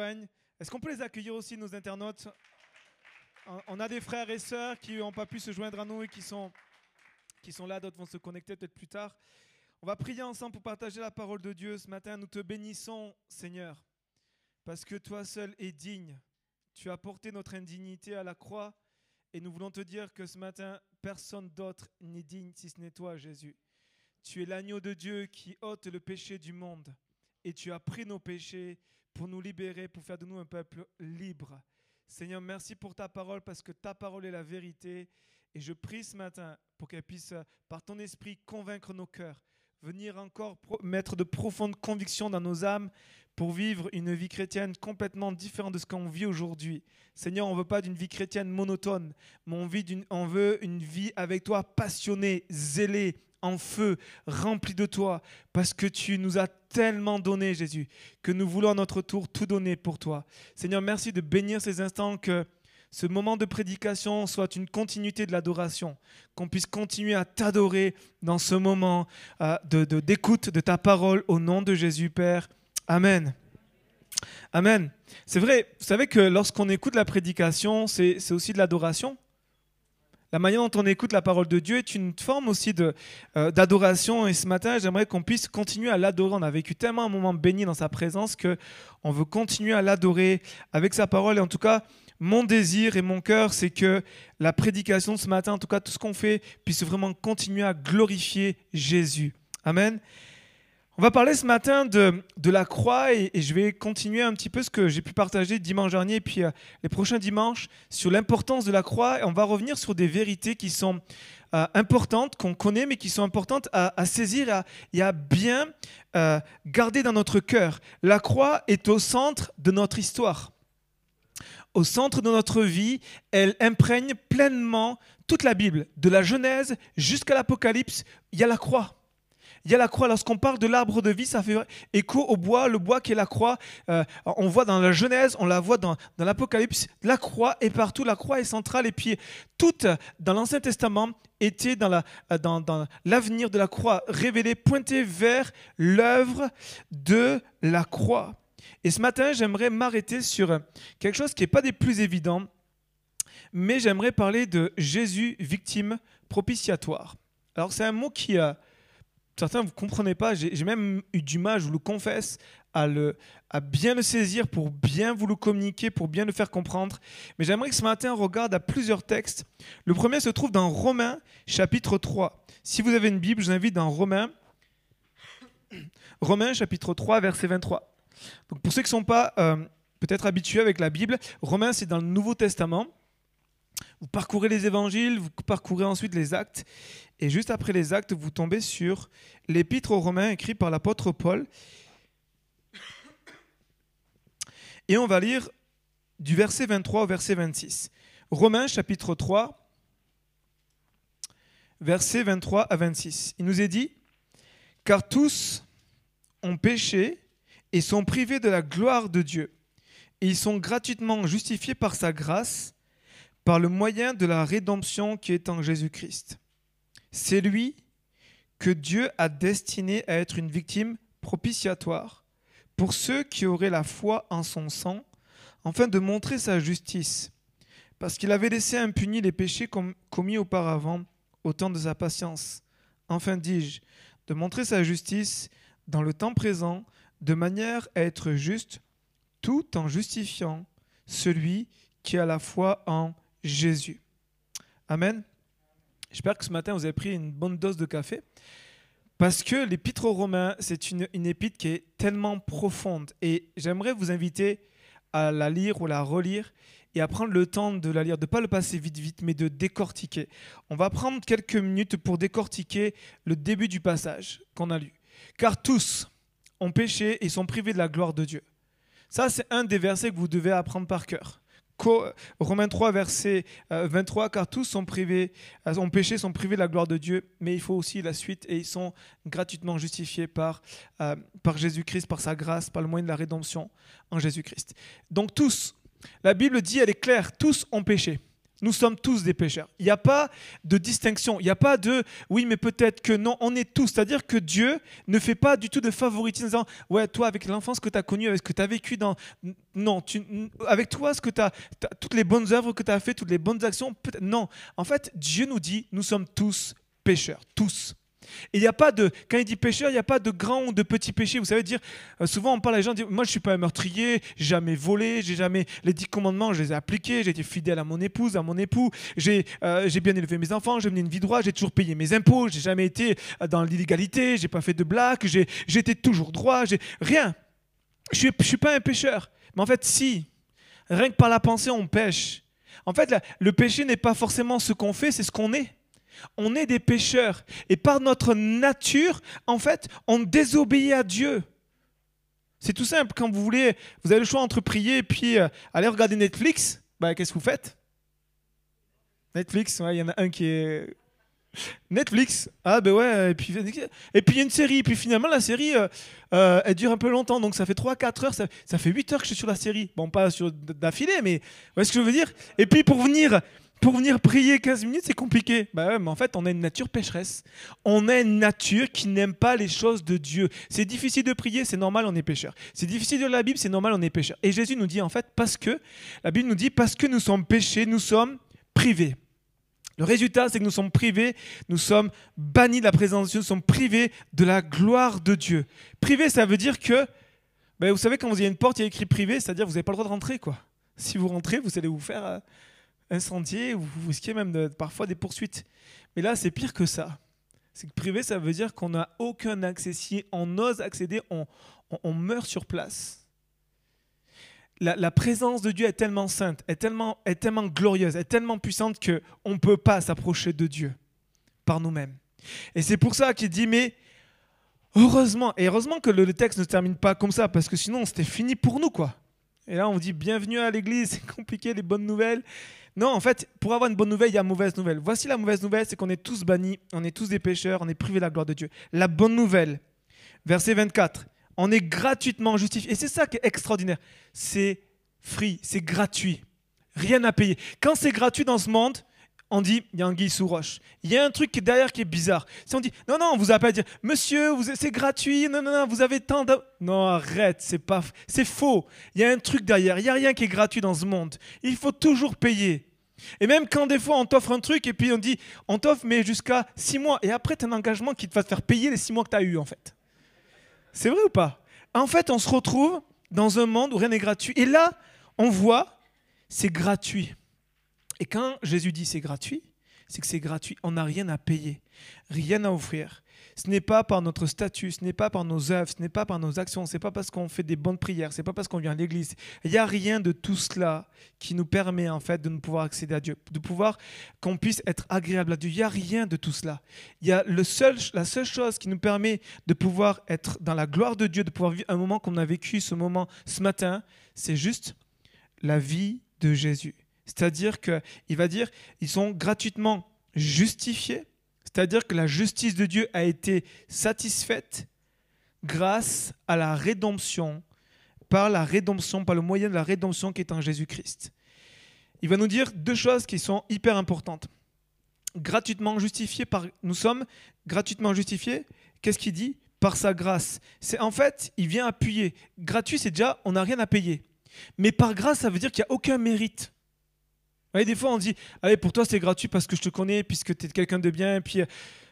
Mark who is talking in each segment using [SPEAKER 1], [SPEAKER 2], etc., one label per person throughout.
[SPEAKER 1] Est-ce qu'on peut les accueillir aussi, nos internautes? On a des frères et sœurs qui n'ont pas pu se joindre à nous et qui sont, qui sont là, d'autres vont se connecter peut-être plus tard. On va prier ensemble pour partager la parole de Dieu ce matin. Nous te bénissons, Seigneur, parce que toi seul es digne. Tu as porté notre indignité à la croix et nous voulons te dire que ce matin, personne d'autre n'est digne si ce n'est toi, Jésus. Tu es l'agneau de Dieu qui ôte le péché du monde et tu as pris nos péchés pour nous libérer, pour faire de nous un peuple libre. Seigneur, merci pour ta parole parce que ta parole est la vérité. Et je prie ce matin pour qu'elle puisse, par ton esprit, convaincre nos cœurs, venir encore mettre de profondes convictions dans nos âmes pour vivre une vie chrétienne complètement différente de ce qu'on vit aujourd'hui. Seigneur, on ne veut pas d'une vie chrétienne monotone, mais on, on veut une vie avec toi passionnée, zélée, en feu, rempli de toi, parce que tu nous as tellement donné, Jésus, que nous voulons à notre tour tout donner pour toi. Seigneur, merci de bénir ces instants, que ce moment de prédication soit une continuité de l'adoration, qu'on puisse continuer à t'adorer dans ce moment euh, de d'écoute de, ta parole au nom de Jésus, Père. Amen. Amen. C'est vrai, vous savez que lorsqu'on écoute la prédication, c'est aussi de l'adoration. La manière dont on écoute la parole de Dieu est une forme aussi euh, d'adoration. et ce matin, j'aimerais qu'on puisse continuer à l'adorer. On a vécu tellement un moment béni dans sa présence que on veut continuer à l'adorer avec sa parole. Et en tout cas, mon désir et mon cœur, c'est que la prédication de ce matin, en tout cas tout ce qu'on fait, puisse vraiment continuer à glorifier Jésus. Amen. On va parler ce matin de, de la croix et, je vais continuer un petit peu ce que j'ai pu partager dimanche dernier et puis euh, les prochains dimanches sur l'importance de la croix. Et on va revenir sur des vérités qui sont euh, importantes, qu'on connaît, mais qui sont importantes à, saisir et à, bien euh, garder dans notre cœur. La croix est au centre de notre histoire. Au centre de notre vie, elle imprègne pleinement toute la Bible, de la Genèse jusqu'à l'Apocalypse, il y a la croix il y a la croix. Lorsqu'on parle de l'arbre de vie, ça fait écho au bois, le bois qui est la croix. Euh, on voit dans la Genèse, on la voit dans, l'Apocalypse. La croix est partout, la croix est centrale. Et puis, tout dans l'Ancien Testament était dans, la, dans, dans l'avenir de la croix, révélé, pointé vers l'œuvre de la croix. Et ce matin, j'aimerais m'arrêter sur quelque chose qui n'est pas des plus évidents, mais j'aimerais parler de Jésus, victime propitiatoire. Alors c'est un mot qui, certains vous comprenez pas. J'ai même eu du mal, je vous le confesse, à, à bien le saisir pour bien vous le communiquer, pour bien le faire comprendre. Mais j'aimerais que ce matin on regarde à plusieurs textes. Le premier se trouve dans Romains chapitre 3. Si vous avez une Bible, je vous invite dans Romains, Romains chapitre 3 verset 23. Donc pour ceux qui ne sont pas euh, peut-être habitués avec la Bible, Romains c'est dans le Nouveau Testament. Vous parcourez les évangiles, vous parcourez ensuite les actes, et juste après les actes, vous tombez sur l'épître aux Romains écrit par l'apôtre Paul. Et on va lire du verset 23 au verset 26. Romains chapitre 3, verset 23 à 26. Il nous est dit, car tous ont péché et sont privés de la gloire de Dieu, et ils sont gratuitement justifiés par sa grâce par le moyen de la rédemption qui est en Jésus-Christ. C'est lui que Dieu a destiné à être une victime propitiatoire pour ceux qui auraient la foi en son sang, afin de montrer sa justice, parce qu'il avait laissé impunis les péchés commis auparavant au temps de sa patience. Enfin, dis-je, de montrer sa justice dans le temps présent, de manière à être juste, tout en justifiant celui qui a la foi en Jésus. Amen. J'espère que ce matin, vous avez pris une bonne dose de café. Parce que l'épître aux Romains, c'est une, une épître qui est tellement profonde. Et j'aimerais vous inviter à la lire ou la relire et à prendre le temps de la lire, de ne pas le passer vite vite, mais de décortiquer. On va prendre quelques minutes pour décortiquer le début du passage qu'on a lu. Car tous ont péché et sont privés de la gloire de Dieu. Ça, c'est un des versets que vous devez apprendre par cœur. Romains 3, verset 23, euh, car tous sont privés, euh, ont péché, sont privés de la gloire de Dieu, mais il faut aussi la suite, et ils sont gratuitement justifiés par, euh, par Jésus-Christ, par sa grâce, par le moyen de la rédemption en Jésus-Christ. Donc tous, la Bible dit, elle est claire, tous ont péché. Nous sommes tous des pécheurs. Il n'y a pas de distinction. Il n'y a pas de oui, mais peut-être que non. On est tous. C'est-à-dire que Dieu ne fait pas du tout de favoritisme en disant ouais, toi, avec l'enfance que tu as connue, avec ce que tu as vécu dans. Non, tu... avec toi, ce que tu toutes les bonnes œuvres que tu as fait, toutes les bonnes actions, peut-être. Non. En fait, Dieu nous dit nous sommes tous pécheurs. Tous il n'y a pas de, quand il dit pécheur, il n'y a pas de grand ou de petit péché. Vous savez dire, euh, souvent on parle à gens, moi je ne suis pas un meurtrier, j'ai jamais volé, j'ai jamais les dix commandements, je les ai appliqués, j'ai été fidèle à mon épouse, à mon époux, j'ai euh, bien élevé mes enfants, j'ai mené une vie droite, j'ai toujours payé mes impôts, j'ai jamais été euh, dans l'illégalité, j'ai pas fait de blagues, j'ai été toujours droit, j'ai rien. Je ne suis pas un pécheur. Mais en fait, si, rien que par la pensée, on pêche. En fait, le péché n'est pas forcément ce qu'on fait, c'est ce qu'on est. On est des pécheurs. Et par notre nature, en fait, on désobéit à Dieu. C'est tout simple. Quand vous voulez, vous avez le choix entre prier et puis euh, aller regarder Netflix, bah, qu'est-ce que vous faites? Netflix, il y en a un qui est. Netflix, ah ben ouais, et puis, et puis il y a une série, et puis finalement la série, euh, euh, elle dure un peu longtemps, donc ça fait 3-4 heures, ça, ça, fait 8 heures que je suis sur la série. Bon, pas d'affilée, mais vous voyez ce que je veux dire? Et puis pour venir pour venir prier 15 minutes, c'est compliqué. Bah mais en fait, on a une nature pécheresse. On a une nature qui n'aime pas les choses de Dieu. C'est difficile de prier, c'est normal, on est pécheur. C'est difficile de lire la Bible, c'est normal, on est pécheur. Et Jésus nous dit en fait, parce que, la Bible nous dit, parce que nous sommes péchés, nous sommes privés. Le résultat, c'est que nous sommes privés, nous sommes bannis de la présence de Dieu, nous sommes privés de la gloire de Dieu. Privé, ça veut dire que, ben, vous savez, quand vous avez une porte, il y a écrit privé, c'est-à-dire vous n'avez pas le droit de rentrer. quoi. Si vous rentrez, vous allez vous faire... Euh, incendié ou vous risquez même de, parfois des poursuites. Mais là, c'est pire que ça. C'est que privé, ça veut dire qu'on n'a aucun accès. Si on ose accéder, on, on, meurt sur place. La, présence de Dieu est tellement sainte, est tellement, est tellement glorieuse, est tellement puissante qu'on ne peut pas s'approcher de Dieu par nous-mêmes. Et c'est pour ça qu'il dit, mais heureusement, et heureusement que le, texte ne termine pas comme ça, parce que sinon c'était fini pour nous, quoi. Et là, on dit bienvenue à l'église, c'est compliqué, les bonnes nouvelles. Non, en fait, pour avoir une bonne nouvelle, il y a une mauvaise nouvelle. Voici la mauvaise nouvelle, c'est qu'on est tous bannis, on est tous des pécheurs, on est privés de la gloire de Dieu. La bonne nouvelle, verset 24, on est gratuitement justifié. Et c'est ça qui est extraordinaire. C'est free, c'est gratuit. Rien à payer. Quand c'est gratuit dans ce monde, on dit il y a un guille sous roche. Il y a un truc derrière qui est bizarre. Si on dit non, non, on vous a pas dire monsieur, c'est gratuit, non, non, non, vous avez tant de. Non, arrête, c'est pas, c'est faux. Il y a un truc derrière. Il y a rien qui est gratuit dans ce monde. Il faut toujours payer. Et même quand des fois on t'offre un truc et puis on dit on t'offre mais jusqu'à six mois et après tu as un engagement qui te va te faire payer les six mois que tu as eu en fait. C'est vrai ou pas? En fait, on se retrouve dans un monde où rien n'est gratuit. Et là, on voit, c'est gratuit. Et quand Jésus dit c'est gratuit, c'est que c'est gratuit. On n'a rien à payer, rien à offrir. Ce n'est pas par notre statut, ce n'est pas par nos œuvres, ce n'est pas par nos actions, ce n'est pas parce qu'on fait des bonnes prières, ce n'est pas parce qu'on vient à l'église. Il n'y a rien de tout cela qui nous permet en fait de nous pouvoir accéder à Dieu, de pouvoir qu'on puisse être agréable à Dieu. Il n'y a rien de tout cela. Il y a seul, la seule chose qui nous permet de pouvoir être dans la gloire de Dieu, de pouvoir vivre un moment qu'on a vécu ce moment ce matin, c'est juste la vie de Jésus. C'est-à-dire qu'il va dire, ils sont gratuitement justifiés, c'est-à-dire que la justice de Dieu a été satisfaite grâce à la rédemption, par la rédemption, par le moyen de la rédemption qui est en Jésus-Christ. Il va nous dire deux choses qui sont hyper importantes. Gratuitement justifiés par, nous sommes gratuitement justifiés. Qu'est-ce qu'il dit? Par sa grâce. C'est en fait, il vient appuyer. Gratuit, c'est déjà, on n'a rien à payer. Mais par grâce, ça veut dire qu'il n'y a aucun mérite des fois, on dit Allez, pour toi, c'est gratuit parce que je te connais, puisque tu es quelqu'un de bien. Et puis, euh,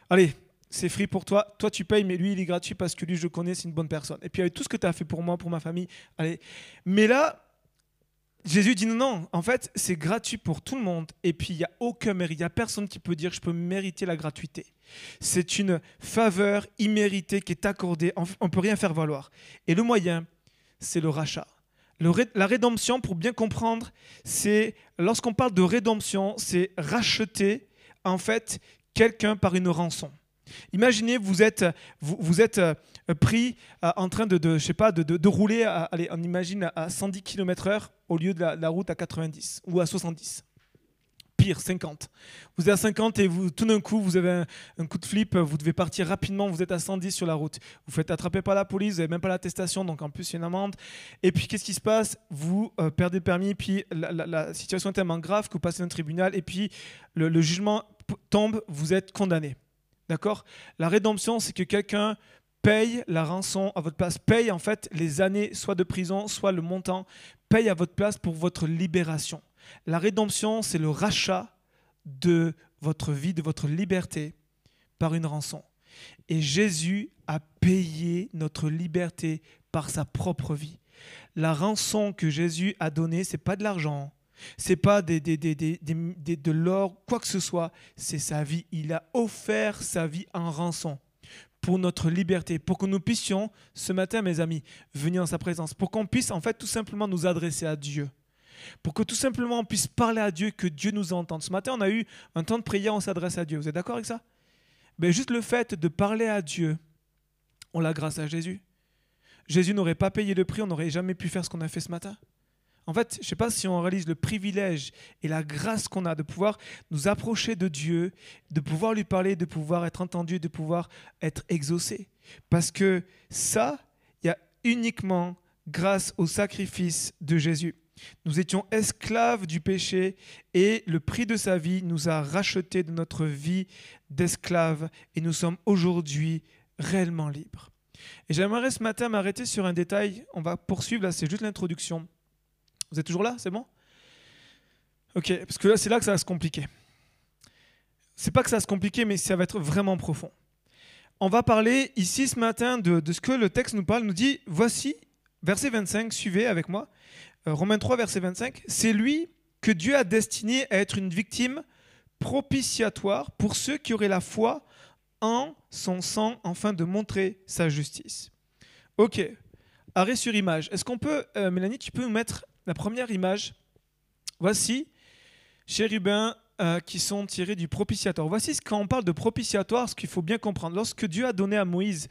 [SPEAKER 1] allez, c'est free pour toi. Toi, tu payes, mais lui, il est gratuit parce que lui, je connais, c'est une bonne personne. Et puis, avec tout ce que tu as fait pour moi, pour ma famille, allez. Mais là, Jésus dit non, non, en fait, c'est gratuit pour tout le monde. Et puis, il n'y a aucun mérite. Il n'y a personne qui peut dire je peux mériter la gratuité. C'est une faveur imméritée qui est accordée. On ne peut rien faire valoir. Et le moyen, c'est le rachat la rédemption, pour bien comprendre, c'est lorsqu'on parle de rédemption, c'est racheter en fait quelqu'un par une rançon. Imaginez, vous êtes, euh, pris euh, en train de, je sais pas, de, rouler, à, allez, on imagine à 110 km/h au lieu de la, route à 90 ou à 70. Pire, 50. Vous êtes à 50 et tout d'un coup, vous avez un, coup de flip, vous devez partir rapidement, vous êtes à 110 sur la route. Vous faites attraper par la police, vous n'avez même pas l'attestation, donc en plus, il y a une amende. Et puis, qu'est-ce qui se passe? Vous euh, perdez le permis, puis la, situation est tellement grave que vous passez dans un tribunal, et puis le jugement tombe, vous êtes condamné. D'accord? La rédemption, c'est que quelqu'un paye la rançon à votre place, paye en fait les années soit de prison, soit le montant, paye à votre place pour votre libération. La rédemption, c'est le rachat de votre vie, de votre liberté par une rançon. Et Jésus a payé notre liberté par sa propre vie. La rançon que Jésus a donnée, c'est pas de l'argent, c'est pas de l'or, quoi que ce soit, c'est sa vie. Il a offert sa vie en rançon pour notre liberté, pour que nous puissions, ce matin, mes amis, venir en sa présence, pour qu'on puisse en fait tout simplement nous adresser à Dieu pour que tout simplement on puisse parler à Dieu, que Dieu nous entende. Ce matin, on a eu un temps de prière, on s'adresse à Dieu. Vous êtes d'accord avec ça? Mais Juste le fait de parler à Dieu, on l'a grâce à Jésus. Jésus n'aurait pas payé le prix, on n'aurait jamais pu faire ce qu'on a fait ce matin. En fait, je ne sais pas si on réalise le privilège et la grâce qu'on a de pouvoir nous approcher de Dieu, de pouvoir lui parler, de pouvoir être entendu, de pouvoir être exaucé. Parce que ça, il y a uniquement grâce au sacrifice de Jésus. Nous étions esclaves du péché et le prix de sa vie nous a rachetés de notre vie d'esclaves et nous sommes aujourd'hui réellement libres. Et j'aimerais ce matin m'arrêter sur un détail. On va poursuivre là, c'est juste l'introduction. Vous êtes toujours là? C'est bon? Ok, parce que là, c'est là que ça va se compliquer. C'est pas que ça va se compliquer, mais ça va être vraiment profond. On va parler ici ce matin de, de ce que le texte nous parle. nous dit voici, verset 25, suivez avec moi. Euh, Romains 3, verset 25, c'est lui que Dieu a destiné à être une victime propitiatoire pour ceux qui auraient la foi en son sang afin de montrer sa justice. Ok, arrêt sur image. Est-ce qu'on peut, euh, Mélanie, tu peux nous mettre la première image? Voici, chérubins euh, qui sont tirés du propitiatoire. Voici quand on parle de propitiatoire, ce qu'il faut bien comprendre. Lorsque Dieu a donné à Moïse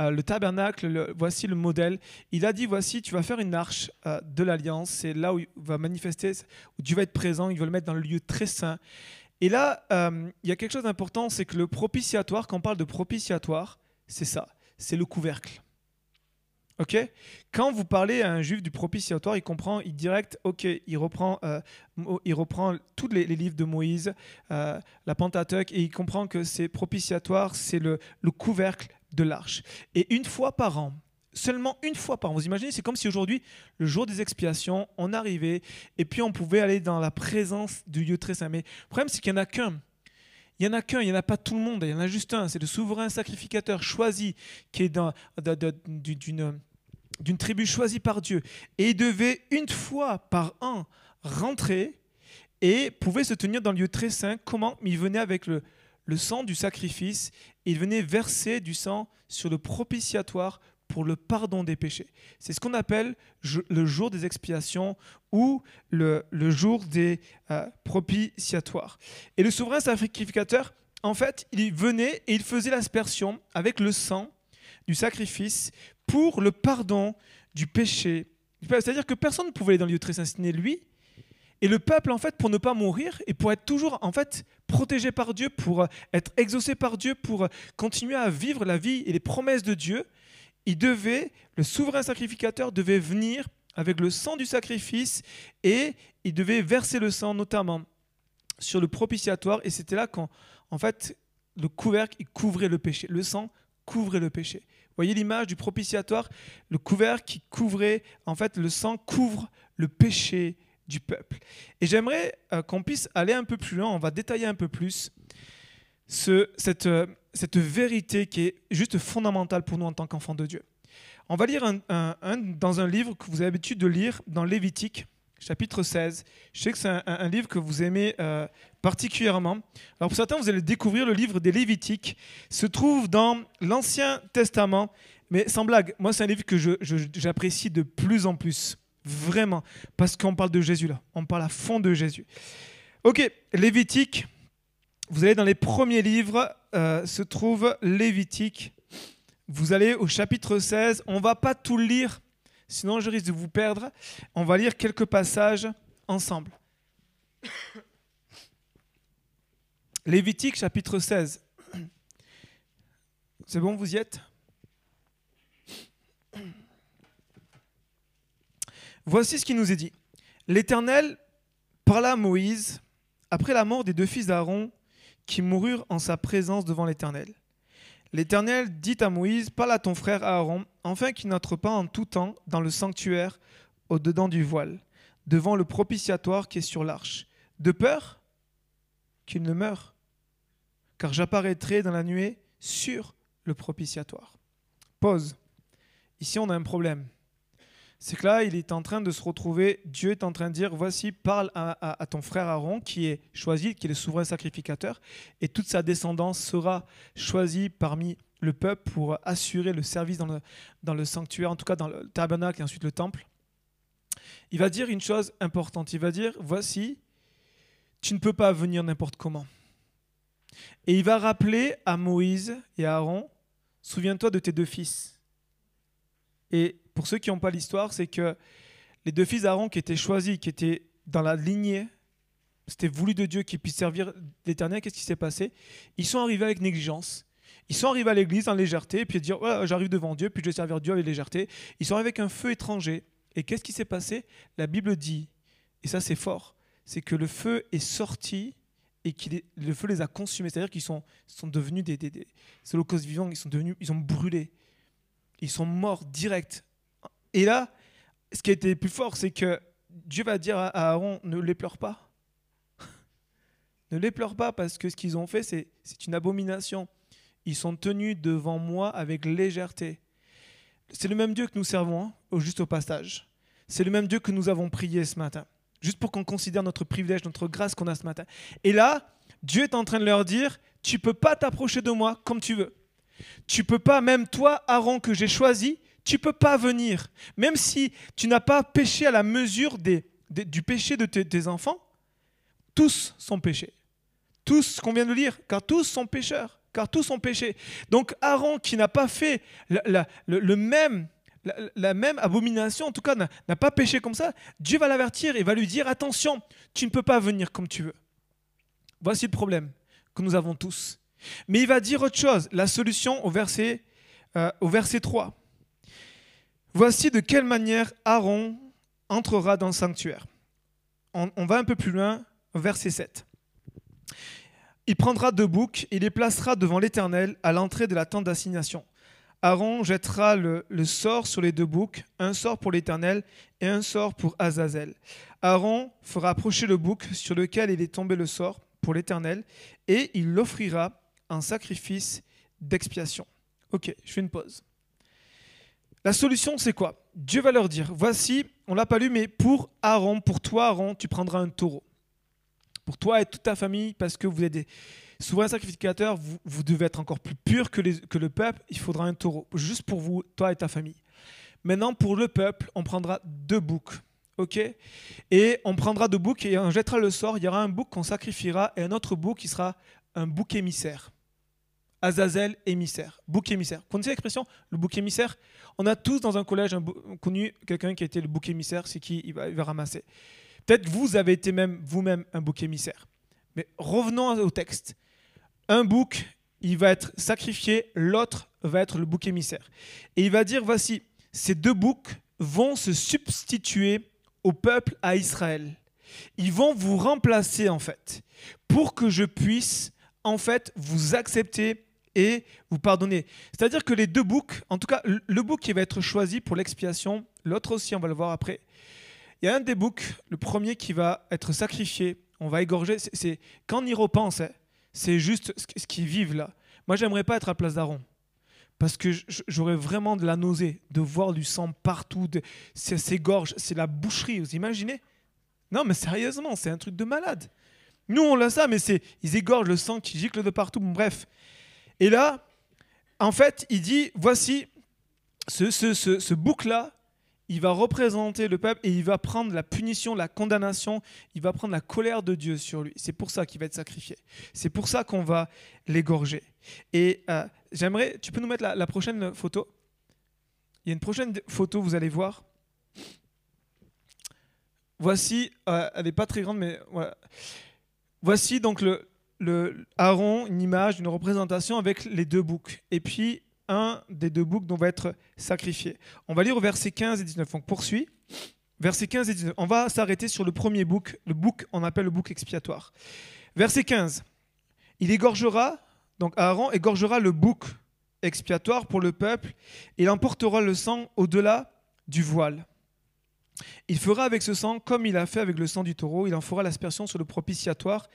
[SPEAKER 1] euh, le tabernacle, voici le modèle, il a dit, voici, tu vas faire une arche euh, de l'alliance, c'est là où il va manifester, où Dieu va être présent, il va le mettre dans le lieu très saint. Et là, il y a quelque chose d'important, c'est que le propitiatoire, quand on parle de propitiatoire, c'est ça, c'est le couvercle. Ok? Quand vous parlez à un juif du propitiatoire, il comprend, il direct, ok, il reprend, euh, il reprend tous les, livres de Moïse, euh, la Pentateuque, et il comprend que c'est propitiatoire, c'est le, couvercle de l'arche. Et une fois par an, seulement une fois par an, vous imaginez, c'est comme si aujourd'hui, le jour des expiations, on arrivait et puis on pouvait aller dans la présence du lieu très saint. Mais le problème, c'est qu'il n'y en a qu'un. Il n'y en a qu'un, il n'y en a pas tout le monde, il y en a juste un. C'est le souverain sacrificateur choisi qui est d'une d'une tribu choisie par Dieu. Et il devait une fois par an rentrer et pouvait se tenir dans le lieu très saint. Comment? Il venait avec le, le sang du sacrifice et il venait verser du sang sur le propitiatoire pour le pardon des péchés. C'est ce qu'on appelle le jour des expiations ou le, le jour des euh, propitiatoires. Et le souverain sacrificateur, en fait, il venait et il faisait l'aspersion avec le sang du sacrifice pour le pardon du péché. C'est-à-dire que personne ne pouvait aller dans le lieu très saint, lui. Et le peuple, en fait, pour ne pas mourir et pour être toujours, en fait, protégé par Dieu, pour être exaucé par Dieu, pour continuer à vivre la vie et les promesses de Dieu, il devait, le souverain sacrificateur devait venir avec le sang du sacrifice et il devait verser le sang notamment sur le propitiatoire et c'était là quand en fait le couvercle couvrait le péché le sang couvrait le péché voyez l'image du propitiatoire, le couvercle qui couvrait, en fait, le sang couvre le péché du peuple. Et j'aimerais euh, qu'on puisse aller un peu plus loin, on va détailler un peu plus euh, cette vérité qui est juste fondamentale pour nous en tant qu'enfants de Dieu. On va lire dans un livre que vous avez l'habitude de lire, dans Lévitique, chapitre 16. Je sais que c'est un, livre que vous aimez euh, particulièrement. Alors pour certains, vous allez découvrir le livre des Lévitiques. se trouve dans l'Ancien Testament. Mais sans blague, moi c'est un livre que j'apprécie de plus en plus. Vraiment. Parce qu'on parle de Jésus là. On parle à fond de Jésus. Ok, Lévitique. Vous allez dans les premiers livres, euh, se trouve Lévitique. Vous allez au chapitre 16. On va pas tout lire sinon je risque de vous perdre. On va lire quelques passages ensemble. Lévitique chapitre 16. C'est bon, vous y êtes? Voici ce qui nous est dit. L'Éternel parla à Moïse après la mort des deux fils d'Aaron qui moururent en sa présence devant l'Éternel. L'Éternel dit à Moïse, parle à ton frère Aaron, afin qu'il n'entre pas en tout temps dans le sanctuaire au-dedans du voile, devant le propitiatoire qui est sur l'arche, de peur qu'il ne meure, car j'apparaîtrai dans la nuée sur le propitiatoire. Pause. Ici, on a un problème. C'est que là, il est en train de se retrouver, Dieu est en train de dire, voici, parle à, ton frère Aaron, qui est choisi, qui est le souverain sacrificateur, et toute sa descendance sera choisie parmi le peuple pour assurer le service dans le, dans le sanctuaire, en tout cas dans le tabernacle et ensuite le temple. Il va dire une chose importante, il va dire, voici, tu ne peux pas venir n'importe comment. Et il va rappeler à Moïse et à Aaron, souviens-toi de tes deux fils. Et pour ceux qui n'ont pas l'histoire, c'est que les deux fils d'Aaron qui étaient choisis, qui étaient dans la lignée, c'était voulu de Dieu qu'ils puissent servir l'Éternel, qu'est-ce qui s'est passé? Ils sont arrivés avec négligence. Ils sont arrivés à l'église en légèreté, puis dire j'arrive devant Dieu, puis je vais servir Dieu avec légèreté. Ils sont arrivés avec un feu étranger. Et qu'est-ce qui s'est passé? La Bible dit, et ça c'est fort, c'est que le feu est sorti et que le feu les a consumés. C'est-à-dire qu'ils sont, sont devenus des, des, des holocaustes vivants, ils, sont devenus, ils ont brûlé. Ils sont morts direct. Et là, ce qui a été plus fort, c'est que Dieu va dire à Aaron, ne les pleure pas. ne les pleure pas parce que ce qu'ils ont fait, c'est une abomination. Ils sont tenus devant moi avec légèreté. C'est le même Dieu que nous servons, hein, juste au passage. C'est le même Dieu que nous avons prié ce matin. Juste pour qu'on considère notre privilège, notre grâce qu'on a ce matin. Et là, Dieu est en train de leur dire, tu peux pas t'approcher de moi comme tu veux. Tu peux pas, même toi, Aaron, que j'ai choisi, tu peux pas venir. Même si tu n'as pas péché à la mesure du péché de tes, enfants, tous sont péchés. Tous, ce qu'on vient de lire, car tous sont pécheurs, car tous sont péchés. Donc Aaron, qui n'a pas fait le, même la, même abomination, en tout cas n'a pas péché comme ça, Dieu va l'avertir et va lui dire, attention, tu ne peux pas venir comme tu veux. Voici le problème que nous avons tous. Mais il va dire autre chose, la solution au verset, euh, au verset 3. Voici de quelle manière Aaron entrera dans le sanctuaire. On, on va un peu plus loin, verset 7. Il prendra deux boucs et les placera devant l'Éternel à l'entrée de la tente d'assignation. Aaron jettera le, sort sur les deux boucs, un sort pour l'Éternel et un sort pour Azazel. Aaron fera approcher le bouc sur lequel il est tombé le sort pour l'Éternel et il l'offrira en sacrifice d'expiation. Ok, je fais une pause. La solution, c'est quoi? Dieu va leur dire, voici, on l'a pas lu, mais pour Aaron, pour toi Aaron, tu prendras un taureau. Pour toi et toute ta famille, parce que vous êtes des souverains sacrificateurs, vous, vous devez être encore plus pur que, le peuple, il faudra un taureau, juste pour vous, toi et ta famille. Maintenant, pour le peuple, on prendra deux boucs. ok? Et on prendra deux boucs et on jettera le sort. Il y aura un bouc qu'on sacrifiera et un autre bouc qui sera un bouc émissaire. Azazel émissaire. Bouc émissaire. Vous connaissez l'expression Le bouc émissaire? On a tous dans un collège connu quelqu'un qui a été le bouc émissaire, c'est qui? Il va, ramasser. Peut-être vous avez été même vous-même un bouc émissaire. Mais revenons au texte. Un bouc, il va être sacrifié, l'autre va être le bouc émissaire. Et il va dire, voici, ces deux boucs vont se substituer au peuple, à Israël. Ils vont vous remplacer en fait, pour que je puisse en fait vous accepter et vous pardonner. C'est-à-dire que les deux boucs, en tout cas le bouc qui va être choisi pour l'expiation, l'autre aussi, on va le voir après. Il y a un des boucs, le premier qui va être sacrifié, on va égorger. C'est quand on y hein, c'est juste ce qu'ils vivent là. Moi, j'aimerais pas être à la place d'Aaron. Parce que j'aurais vraiment de la nausée de voir du sang partout. De, ces gorges, c'est la boucherie, vous imaginez? Non, mais sérieusement, c'est un truc de malade. Nous, on l'a ça, mais c'est ils égorgent le sang qui gicle de partout. bref. Et là, en fait, il dit voici ce, ce, ce, ce bouc-là, il va représenter le peuple et il va prendre la punition, la condamnation, il va prendre la colère de Dieu sur lui. C'est pour ça qu'il va être sacrifié. C'est pour ça qu'on va l'égorger. Et euh, j'aimerais, tu peux nous mettre la, prochaine photo? Il y a une prochaine photo, vous allez voir. Voici, euh, elle n'est pas très grande, mais voilà. Voici donc le, le Aaron une image, une représentation avec les deux boucs. Et puis un des deux boucs dont va être sacrifié. On va lire au verset 15 et 19. On poursuit. Verset 15 et 19. On va s'arrêter sur le premier bouc. Le bouc, on appelle le bouc expiatoire. Verset 15. Il égorgera, donc Aaron égorgera le bouc expiatoire pour le peuple. Il emportera le sang au-delà du voile. Il fera avec ce sang comme il a fait avec le sang du taureau. Il en fera l'aspersion sur le propitiatoire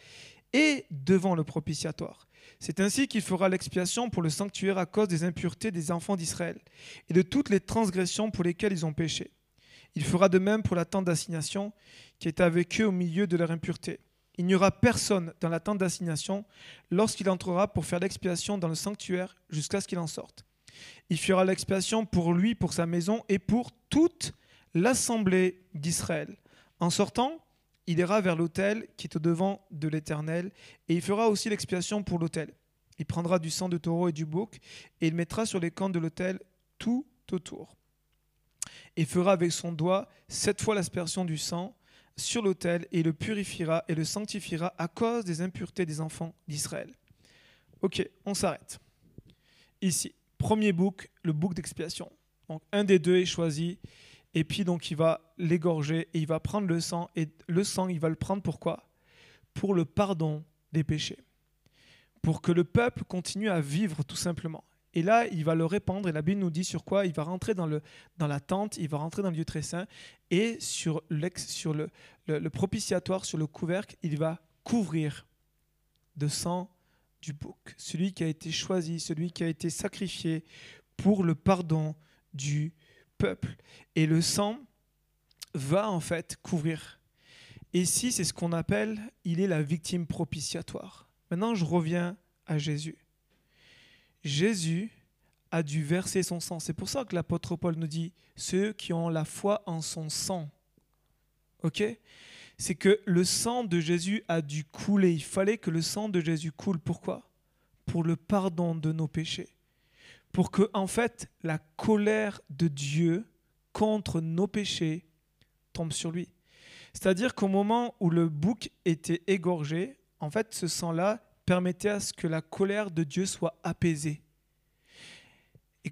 [SPEAKER 1] et devant le propitiatoire. C'est ainsi qu'il fera l'expiation pour le sanctuaire à cause des impuretés des enfants d'Israël et de toutes les transgressions pour lesquelles ils ont péché. Il fera de même pour la tente d'assignation qui est avec eux au milieu de leur impureté. Il n'y aura personne dans la tente d'assignation lorsqu'il entrera pour faire l'expiation dans le sanctuaire jusqu'à ce qu'il en sorte. Il fera l'expiation pour lui, pour sa maison et pour toute l'assemblée d'Israël. En sortant, il ira vers l'autel qui est au devant de l'Éternel, et il fera aussi l'expiation pour l'autel. Il prendra du sang de taureau et du bouc, et il mettra sur les camps de l'autel tout autour. Il fera avec son doigt sept fois l'aspersion du sang sur l'autel, et le purifiera et le sanctifiera à cause des impuretés des enfants d'Israël. Ok, on s'arrête. Ici, premier bouc, le bouc d'expiation. Donc un des deux est choisi et puis donc il va l'égorger et il va prendre le sang. Et le sang, il va le prendre pourquoi Pour le pardon des péchés. Pour que le peuple continue à vivre tout simplement. Et là, il va le répandre, et la Bible nous dit sur quoi? Il va rentrer dans, le, dans la tente, il va rentrer dans le lieu très saint, et sur, sur le, le propitiatoire, sur le couvercle, il va couvrir de sang du bouc, celui qui a été choisi, celui qui a été sacrifié pour le pardon du Et le sang va en fait couvrir. Ici, c'est ce qu'on appelle, il est la victime propitiatoire. Maintenant, je reviens à Jésus. Jésus a dû verser son sang. C'est pour ça que l'apôtre Paul nous dit, ceux qui ont la foi en son sang. OK? C'est que le sang de Jésus a dû couler. Il fallait que le sang de Jésus coule. Pourquoi? Pour le pardon de nos péchés pour que, en fait, la colère de Dieu contre nos péchés tombe sur lui. C'est-à-dire qu'au moment où le bouc était égorgé, en fait, ce sang-là permettait à ce que la colère de Dieu soit apaisée.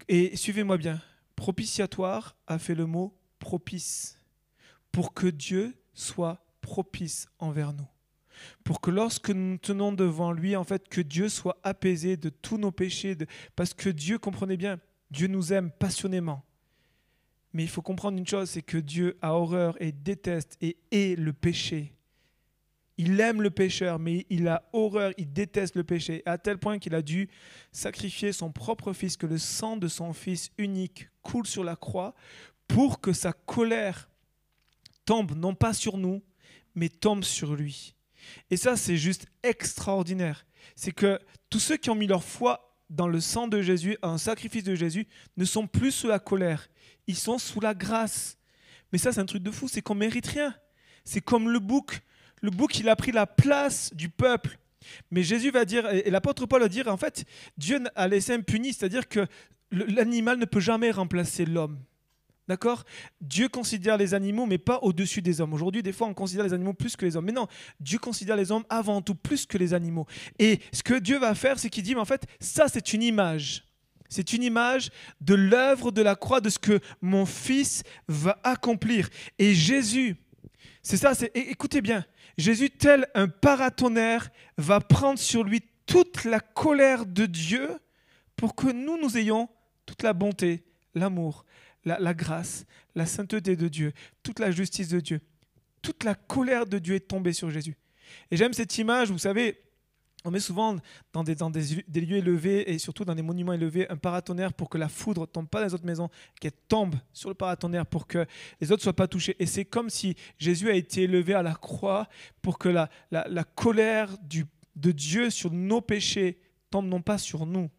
[SPEAKER 1] Et, et suivez-moi bien, propitiatoire a fait le mot propice, pour que Dieu soit propice envers nous pour que lorsque nous tenons devant lui, en fait, que Dieu soit apaisé de tous nos péchés, parce que Dieu, comprenez bien, Dieu nous aime passionnément. Mais il faut comprendre une chose, c'est que Dieu a horreur et déteste et hait le péché. Il aime le pécheur, mais il a horreur, il déteste le péché, à tel point qu'il a dû sacrifier son propre fils, que le sang de son fils unique coule sur la croix, pour que sa colère tombe non pas sur nous, mais tombe sur lui. Et ça, c'est juste extraordinaire. C'est que tous ceux qui ont mis leur foi dans le sang de Jésus, un sacrifice de Jésus, ne sont plus sous la colère. Ils sont sous la grâce. Mais ça, c'est un truc de fou, c'est qu'on mérite rien. C'est comme le bouc. Le bouc, il a pris la place du peuple. Mais Jésus va dire, et l'apôtre Paul va dire, en fait, Dieu a laissé impuni, c'est-à-dire que l'animal ne peut jamais remplacer l'homme. D'accord? Dieu considère les animaux, mais pas au-dessus des hommes. Aujourd'hui, des fois, on considère les animaux plus que les hommes. Mais non, Dieu considère les hommes avant tout plus que les animaux. Et ce que Dieu va faire, c'est qu'il dit, mais en fait, ça, c'est une image. C'est une image de l'œuvre de la croix, de ce que mon Fils va accomplir. Et Jésus, c'est ça, c'est, écoutez bien, Jésus, tel un paratonnerre, va prendre sur lui toute la colère de Dieu pour que nous, nous ayons toute la bonté, l'amour, la, grâce, la sainteté de Dieu, toute la justice de Dieu, toute la colère de Dieu est tombée sur Jésus. Et j'aime cette image, vous savez, on met souvent dans, des, lieux élevés et surtout dans des monuments élevés un paratonnerre pour que la foudre tombe pas dans les autres maisons, qu'elle tombe sur le paratonnerre pour que les autres soient pas touchés. Et c'est comme si Jésus a été élevé à la croix pour que la, colère de Dieu sur nos péchés tombe non pas sur nous,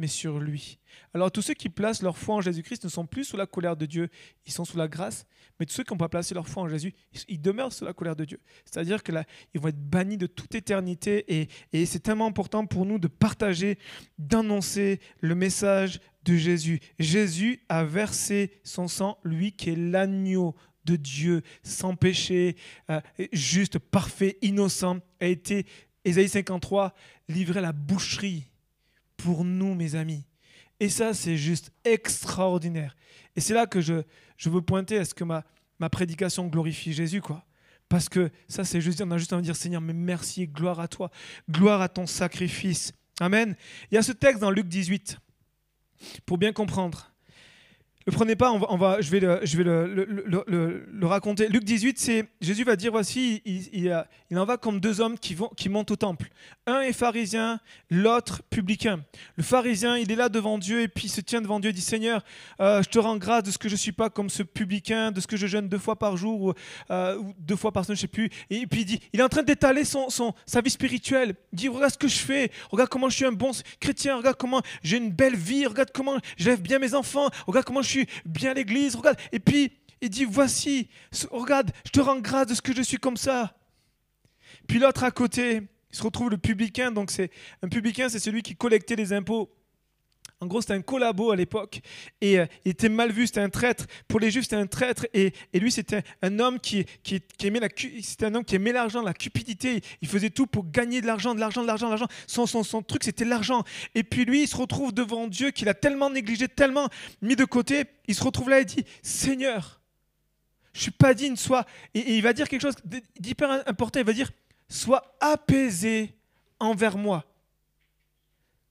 [SPEAKER 1] mais sur lui. Alors tous ceux qui placent leur foi en Jésus-Christ ne sont plus sous la colère de Dieu, ils sont sous la grâce, mais tous ceux qui n'ont pas placé leur foi en Jésus, ils demeurent sous la colère de Dieu. C'est-à-dire que là, ils vont être bannis de toute éternité et, c'est tellement important pour nous de partager, d'annoncer le message de Jésus. Jésus a versé son sang, lui qui est l'agneau de Dieu, sans péché, euh, juste, parfait, innocent, a été Ésaïe 53 livrait la boucherie pour nous, mes amis. Et ça, c'est juste extraordinaire. Et c'est là que je, je veux pointer à ce que ma, ma prédication glorifie Jésus, quoi. Parce que ça, c'est juste, on a juste envie de dire, Seigneur, mais merci et gloire à toi. Gloire à ton sacrifice. Amen. Il y a ce texte dans Luc 18, pour bien comprendre. Le prenez pas, on va, je vais, le, je vais le, raconter. Luc 18, c'est Jésus va dire voici, il, en va comme deux hommes qui, vont, qui montent au temple. Un est pharisien, l'autre publicain. Le pharisien, il est là devant Dieu et puis il se tient devant Dieu et dit Seigneur, euh, je te rends grâce de ce que je suis pas comme ce publicain, de ce que je jeûne deux fois par jour ou, euh, deux fois par semaine, je sais plus. Et puis il dit, il est en train d'étaler son, son, sa vie spirituelle. Il dit regarde ce que je fais, regarde comment je suis un bon chrétien, regarde comment j'ai une belle vie, regarde comment j'élève bien mes enfants, regarde comment suis bien l'église, regarde. Et puis, il dit, voici, regarde, je te rends grâce de ce que je suis comme ça. Puis l'autre à côté, il se retrouve le publicain. Donc, c'est un publicain, c'est celui qui collectait les impôts. En gros, c'était un collabo à l'époque. Et euh, il était mal vu, c'était un traître. Pour les juifs, c'était un traître. Et, et lui, c'était un homme qui, qui, qui aimait la, un homme qui aimait l'argent, la cupidité. Il faisait tout pour gagner de l'argent, de l'argent, de l'argent, de l'argent. Son, son, son truc, c'était l'argent. Et puis lui, il se retrouve devant Dieu qu'il a tellement négligé, tellement mis de côté. Il se retrouve là et dit, Seigneur, je suis pas digne, soit... Et, et il va dire quelque chose d'hyper important. Il va dire, sois apaisé envers moi.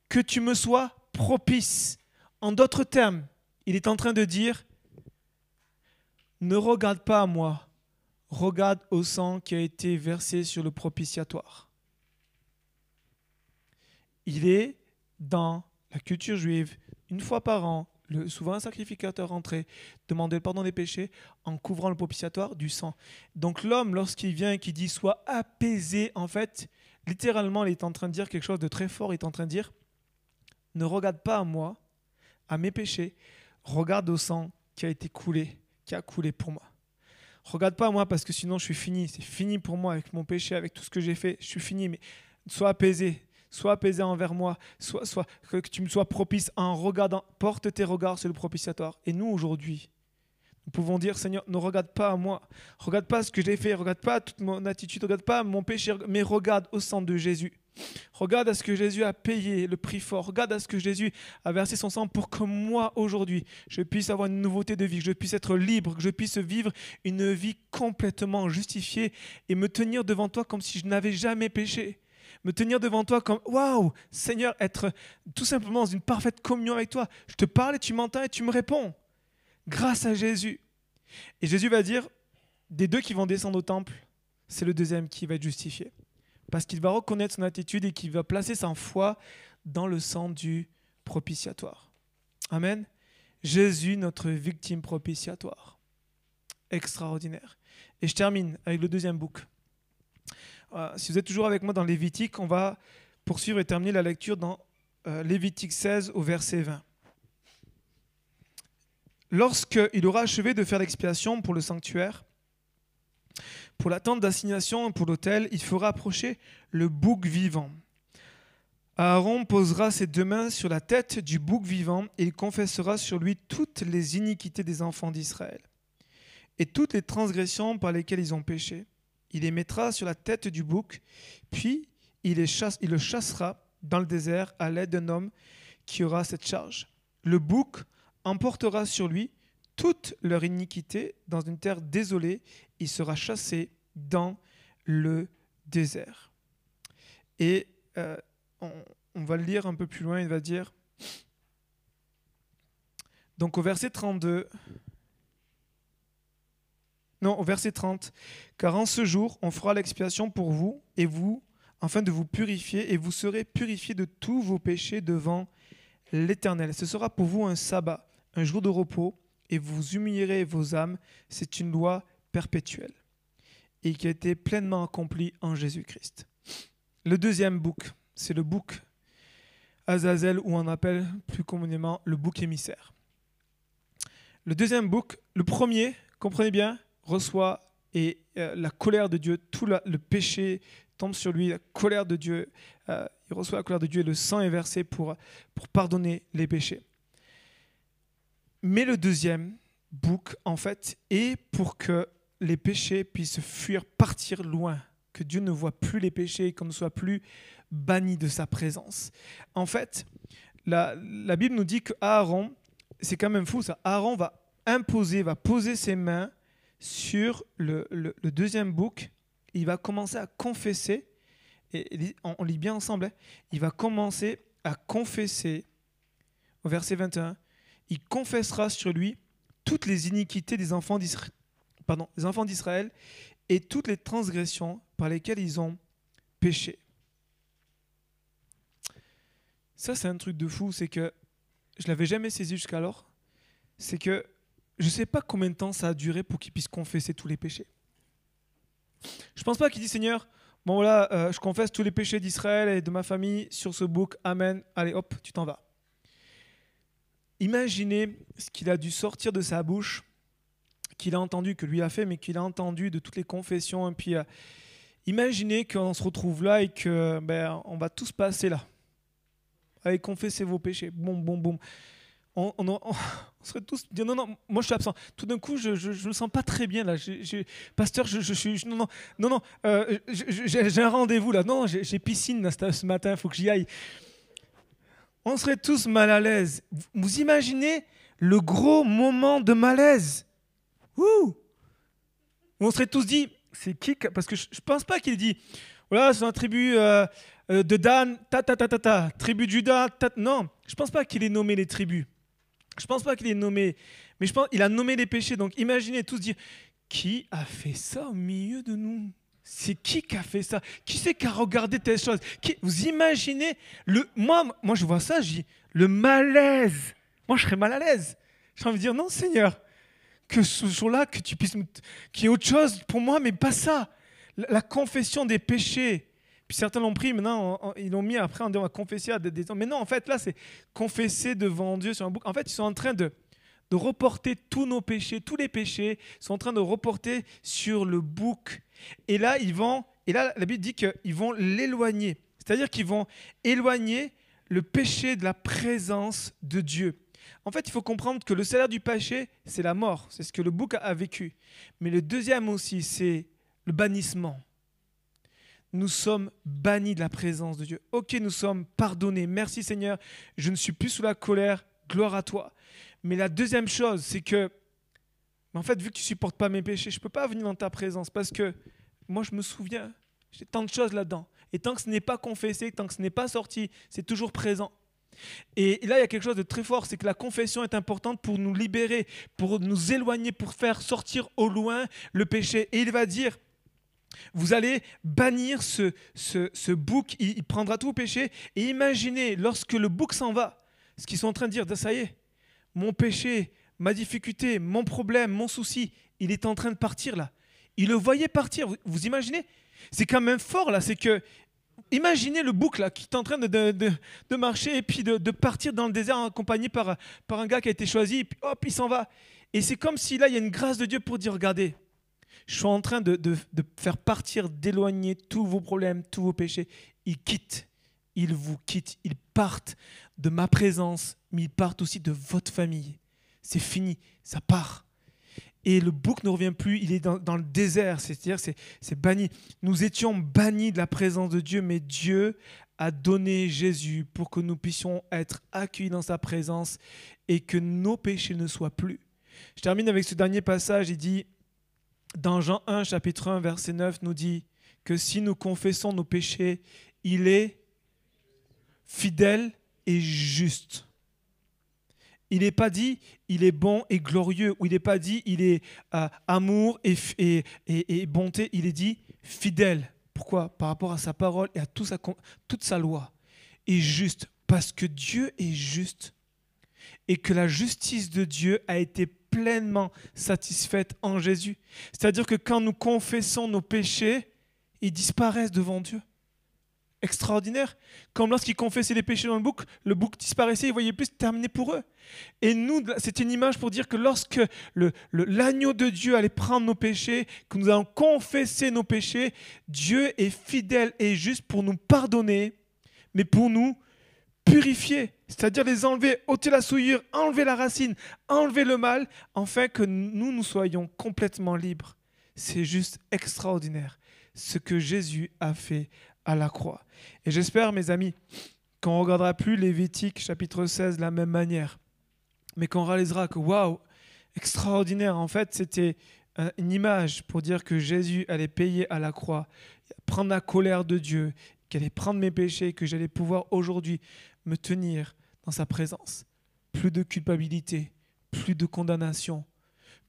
[SPEAKER 1] Que tu me sois propice. En d'autres termes, il est en train de dire, ne regarde pas à moi, regarde au sang qui a été versé sur le propitiatoire. Il est dans la culture juive, une fois par an, le, souvent un sacrificateur rentrait, demander le pardon des péchés en couvrant le propitiatoire du sang. Donc l'homme, lorsqu'il vient et qu'il dit soit apaisé, en fait, littéralement, il est en train de dire quelque chose de très fort. Il est en train de dire ne regarde pas à moi, à mes péchés, regarde au sang qui a été coulé, qui a coulé pour moi. Regarde pas à moi parce que sinon je suis fini, c'est fini pour moi avec mon péché, avec tout ce que j'ai fait, je suis fini, mais sois apaisé, sois apaisé envers moi, sois, sois, que tu me sois propice en regardant, porte tes regards sur le propitiatoire. Et nous aujourd'hui, nous pouvons dire, Seigneur, ne regarde pas à moi, regarde pas ce que j'ai fait, regarde pas toute mon attitude, regarde pas mon péché, mais regarde au sang de Jésus. Regarde à ce que Jésus a payé le prix fort. Regarde à ce que Jésus a versé son sang pour que moi, aujourd'hui, je puisse avoir une nouveauté de vie, que je puisse être libre, que je puisse vivre une vie complètement justifiée et me tenir devant toi comme si je n'avais jamais péché. Me tenir devant toi comme, waouh, Seigneur, être tout simplement dans une parfaite communion avec toi. Je te parle et tu m'entends et tu me réponds. Grâce à Jésus. Et Jésus va dire, des deux qui vont descendre au temple, c'est le deuxième qui va être justifié parce qu'il va reconnaître son attitude et qu'il va placer sa foi dans le sang du propitiatoire. Amen. Jésus, notre victime propitiatoire. Extraordinaire. Et je termine avec le deuxième bouc. Euh, si vous êtes toujours avec moi dans Lévitique, on va poursuivre et terminer la lecture dans euh, Lévitique 16 au verset 20. Lorsqu'il aura achevé de faire l'expiation pour le sanctuaire, pour la tente d'assignation pour l'autel, il fera approcher le bouc vivant. Aaron posera ses deux mains sur la tête du bouc vivant et il confessera sur lui toutes les iniquités des enfants d'Israël et toutes les transgressions par lesquelles ils ont péché. Il les mettra sur la tête du bouc, puis il le chassera dans le désert à l'aide d'un homme qui aura cette charge. Le bouc emportera sur lui toute leur iniquité dans une terre désolée, il sera chassé dans le désert. Et euh, on, va le lire un peu plus loin, il va dire, donc au verset 32, non, au verset 30, car en ce jour, on fera l'expiation pour vous et vous, afin de vous purifier, et vous serez purifiés de tous vos péchés devant l'Éternel. Ce sera pour vous un sabbat, un jour de repos et vous humilierez vos âmes, c'est une loi perpétuelle et qui a été pleinement accomplie en Jésus-Christ. Le deuxième bouc, c'est le bouc Azazel, ou on appelle plus communément le bouc émissaire. Le deuxième bouc, le premier, comprenez bien, reçoit et euh, la colère de Dieu, tout le péché tombe sur lui, la colère de Dieu, euh, il reçoit la colère de Dieu et le sang est versé pour, pour pardonner les péchés. Mais le deuxième bouc, en fait, est pour que les péchés puissent fuir, partir loin que Dieu ne voit plus les péchés et qu'on ne soit plus banni de sa présence. En fait, la, Bible nous dit que Aaron, c'est quand même fou ça, Aaron va imposer, va poser ses mains sur le, le, deuxième bouc, il va commencer à confesser, et, on, lit bien ensemble, hein. il va commencer à confesser, au verset 21, il confessera sur lui toutes les iniquités des enfants d'Israël, et toutes les transgressions par lesquelles ils ont péché. Ça, c'est un truc de fou, c'est que je l'avais jamais saisi jusqu'alors. C'est que je ne sais pas combien de temps ça a duré pour qu'il puisse confesser tous les péchés. Je ne pense pas qu'il dit Seigneur, bon voilà, euh, je confesse tous les péchés d'Israël et de ma famille sur ce bouc, Amen, allez hop, tu t'en vas. Imaginez ce qu'il a dû sortir de sa bouche, qu'il a entendu, que lui a fait, mais qu'il a entendu de toutes les confessions. Et puis, euh, imaginez qu'on se retrouve là et que ben, on va tous passer là. Allez, confessez vos péchés. Boum, boum, boum. On, serait tous dire non, non, moi je suis absent. Tout d'un coup, je ne me sens pas très bien là. pasteur, je, suis. non, non, non, non euh, j'ai un rendez-vous là. Non, j'ai piscine ce matin, il faut que j'y aille on serait tous mal à l'aise. Vous imaginez le gros moment de malaise Ouh On serait tous dit, c'est qui Parce que je ne pense pas qu'il dit, voilà, c'est un tribu euh, euh, de Dan, ta ta ta ta ta, tribu de Judas, ta, non, je ne pense pas qu'il ait nommé les tribus. Je ne pense pas qu'il ait nommé, mais je pense qu'il a nommé les péchés. Donc imaginez tous dire, qui a fait ça au milieu de nous? C'est qui qui a fait ça? Qui c'est qui a regardé telle chose? Vous imaginez le, moi, moi, je vois ça, je dis le malaise. Moi, je serais mal à l'aise. J'ai envie de dire non, Seigneur, que ce jour-là, que tu puisses, qu'il y ait autre chose pour moi, mais pas ça. La, confession des péchés. Puis certains l'ont pris, maintenant ils l'ont mis après, on va confesser à des, des Mais non, en fait, là, c'est confesser devant Dieu sur un bouc. En fait, ils sont en train de, de reporter tous nos péchés, tous les péchés, sont en train de reporter sur le bouc et là, ils vont, et là, la Bible dit qu'ils vont l'éloigner. C'est-à-dire qu'ils vont éloigner le péché de la présence de Dieu. En fait, il faut comprendre que le salaire du péché, c'est la mort. C'est ce que le bouc a vécu. Mais le deuxième aussi, c'est le bannissement. Nous sommes bannis de la présence de Dieu. Ok, nous sommes pardonnés. Merci Seigneur. Je ne suis plus sous la colère. Gloire à toi. Mais la deuxième chose, c'est que en fait, vu que tu supportes pas mes péchés, je ne peux pas venir dans ta présence parce que moi, je me souviens, j'ai tant de choses là-dedans. Et tant que ce n'est pas confessé, tant que ce n'est pas sorti, c'est toujours présent. Et là, il y a quelque chose de très fort, c'est que la confession est importante pour nous libérer, pour nous éloigner, pour faire sortir au loin le péché. Et il va dire, vous allez bannir ce, bouc, il, il, prendra tout vos péchés. Et imaginez, lorsque le bouc s'en va, ce qu'ils sont en train de dire, ça y est, mon péché, ma difficulté, mon problème, mon souci, il est en train de partir là. Il le voyait partir. Vous, imaginez? C'est quand même fort là. C'est que, imaginez le bouc là qui est en train de, marcher et puis de, partir dans le désert accompagné par, par un gars qui a été choisi. Et puis hop, il s'en va. Et c'est comme si là, il y a une grâce de Dieu pour dire regardez, je suis en train de, faire partir, d'éloigner tous vos problèmes, tous vos péchés. Il quitte. Il vous quitte. Ils partent de ma présence, mais ils partent aussi de votre famille c'est fini, ça part. Et le bouc ne revient plus, il est dans, le désert, c'est-à-dire c'est, c'est banni. Nous étions bannis de la présence de Dieu, mais Dieu a donné Jésus pour que nous puissions être accueillis dans sa présence et que nos péchés ne soient plus. Je termine avec ce dernier passage, il dit, dans Jean 1, chapitre 1, verset 9, nous dit que si nous confessons nos péchés, il est fidèle et juste il n'est pas dit il est bon et glorieux, ou il n'est pas dit il est euh, amour et, bonté, il est dit fidèle. Pourquoi? Par rapport à sa parole et à toute sa loi. Et juste, parce que Dieu est juste et que la justice de Dieu a été pleinement satisfaite en Jésus. C'est-à-dire que quand nous confessons nos péchés, ils disparaissent devant Dieu extraordinaire. Comme lorsqu'ils confessaient les péchés dans le bouc, le bouc disparaissait, ils voyaient plus terminé pour eux. Et nous, c'est une image pour dire que lorsque l'agneau de Dieu allait prendre nos péchés, que nous allons confesser nos péchés, Dieu est fidèle et juste pour nous pardonner, mais pour nous purifier, c'est-à-dire les enlever, ôter la souillure, enlever la racine, enlever le mal, afin que nous, nous soyons complètement libres. C'est juste extraordinaire ce que Jésus a fait à la croix. Et j'espère, mes amis, qu'on ne regardera plus Lévitique chapitre 16 de la même manière, mais qu'on réalisera que, waouh, extraordinaire, en fait, c'était une image pour dire que Jésus allait payer à la croix, prendre la colère de Dieu, qu'il allait prendre mes péchés, que j'allais pouvoir aujourd'hui me tenir dans sa présence. Plus de culpabilité, plus de condamnation,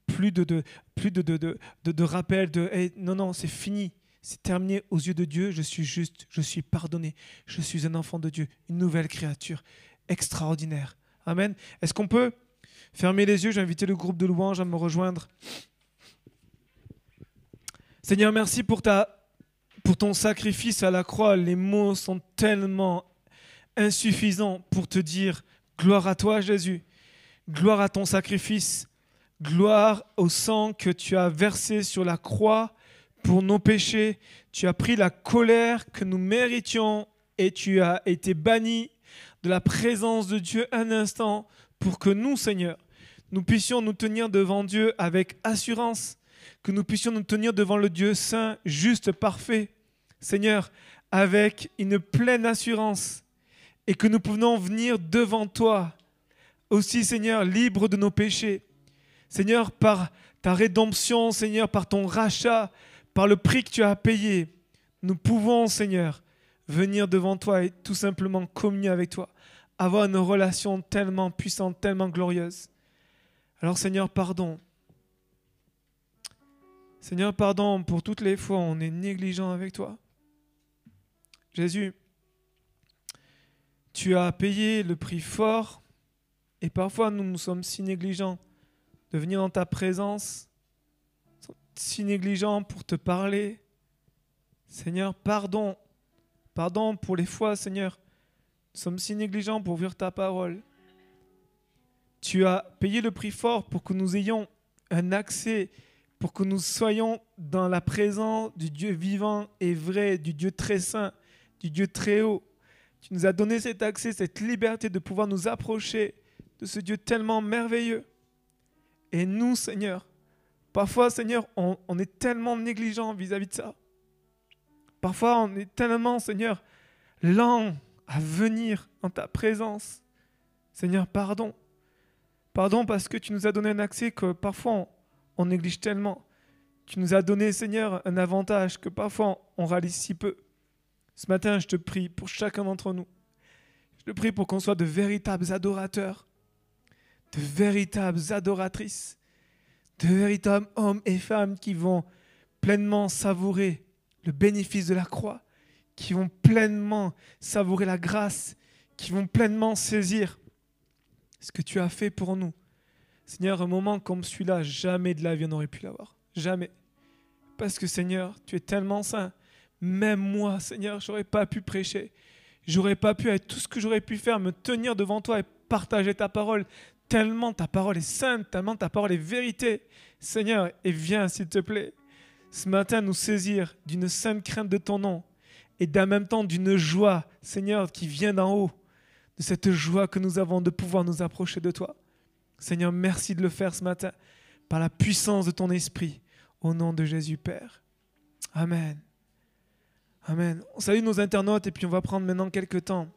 [SPEAKER 1] plus de, de plus de, de, de, de, rappel de non, non, c'est fini, c'est terminé aux yeux de Dieu, je suis juste, je suis pardonné, je suis un enfant de Dieu, une nouvelle créature extraordinaire. Amen. Est-ce qu'on peut fermer les yeux? J'ai invité le groupe de louanges à me rejoindre. Seigneur, merci pour, ta, pour ton sacrifice à la croix. Les mots sont tellement insuffisants pour te dire gloire à toi, Jésus. Gloire à ton sacrifice. Gloire au sang que tu as versé sur la croix pour nos péchés. Tu as pris la colère que nous méritions et tu as été banni de la présence de Dieu un instant pour que nous, Seigneur, nous puissions nous tenir devant Dieu avec assurance, que nous puissions nous tenir devant le Dieu saint, juste, parfait, Seigneur, avec une pleine assurance, et que nous pouvons venir devant toi, aussi, Seigneur, libre de nos péchés. Seigneur, par ta rédemption, Seigneur, par ton rachat, par le prix que tu as payé, nous pouvons, Seigneur, venir devant toi et tout simplement communier avec toi, avoir une relation tellement puissante, tellement glorieuse. Alors Seigneur, pardon Seigneur, pardon pour toutes les fois où on est négligent avec toi. Jésus, tu as payé le prix fort et parfois nous nous sommes si négligents de venir dans ta présence, si négligents pour te parler. Seigneur, pardon. Pardon pour les fois, Seigneur. Nous sommes si négligents pour ouvrir ta parole. Tu as payé le prix fort pour que nous ayons un accès pour que nous soyons dans la présence du Dieu vivant et vrai, du Dieu très saint, du Dieu très haut. Tu nous as donné cet accès, cette liberté de pouvoir nous approcher de ce Dieu tellement merveilleux. Et nous, Seigneur, parfois, Seigneur, on, est tellement négligent vis-à-vis de ça. Parfois, on est tellement, Seigneur, lent à venir en ta présence. Seigneur, pardon. Pardon parce que tu nous as donné un accès que parfois on, on néglige tellement. Tu nous as donné, Seigneur, un avantage que parfois on réalise si peu. Ce matin, je te prie pour chacun d'entre nous. Je te prie pour qu'on soit de véritables adorateurs, de véritables adoratrices, de véritables hommes et femmes qui vont pleinement savourer le bénéfice de la croix, qui vont pleinement savourer la grâce, qui vont pleinement saisir ce que tu as fait pour nous, Seigneur, un moment comme celui-là, jamais de la vie on aurait pu l'avoir. Jamais. Parce que Seigneur, tu es tellement saint. Même moi, Seigneur, j'aurais pas pu prêcher. J'aurais pas pu être tout ce que j'aurais pu faire, me tenir devant toi et partager ta parole. Tellement ta parole est sainte, tellement ta parole est vérité. Seigneur, et viens, s'il te plaît, ce matin nous saisir d'une sainte crainte de ton nom et d'un même temps d'une joie, Seigneur, qui vient d'en haut, de cette joie que nous avons de pouvoir nous approcher de toi. Seigneur, merci de le faire ce matin par la puissance de ton esprit, au nom de Jésus Père. Amen. Amen. On salue nos internautes et puis on va prendre maintenant quelques temps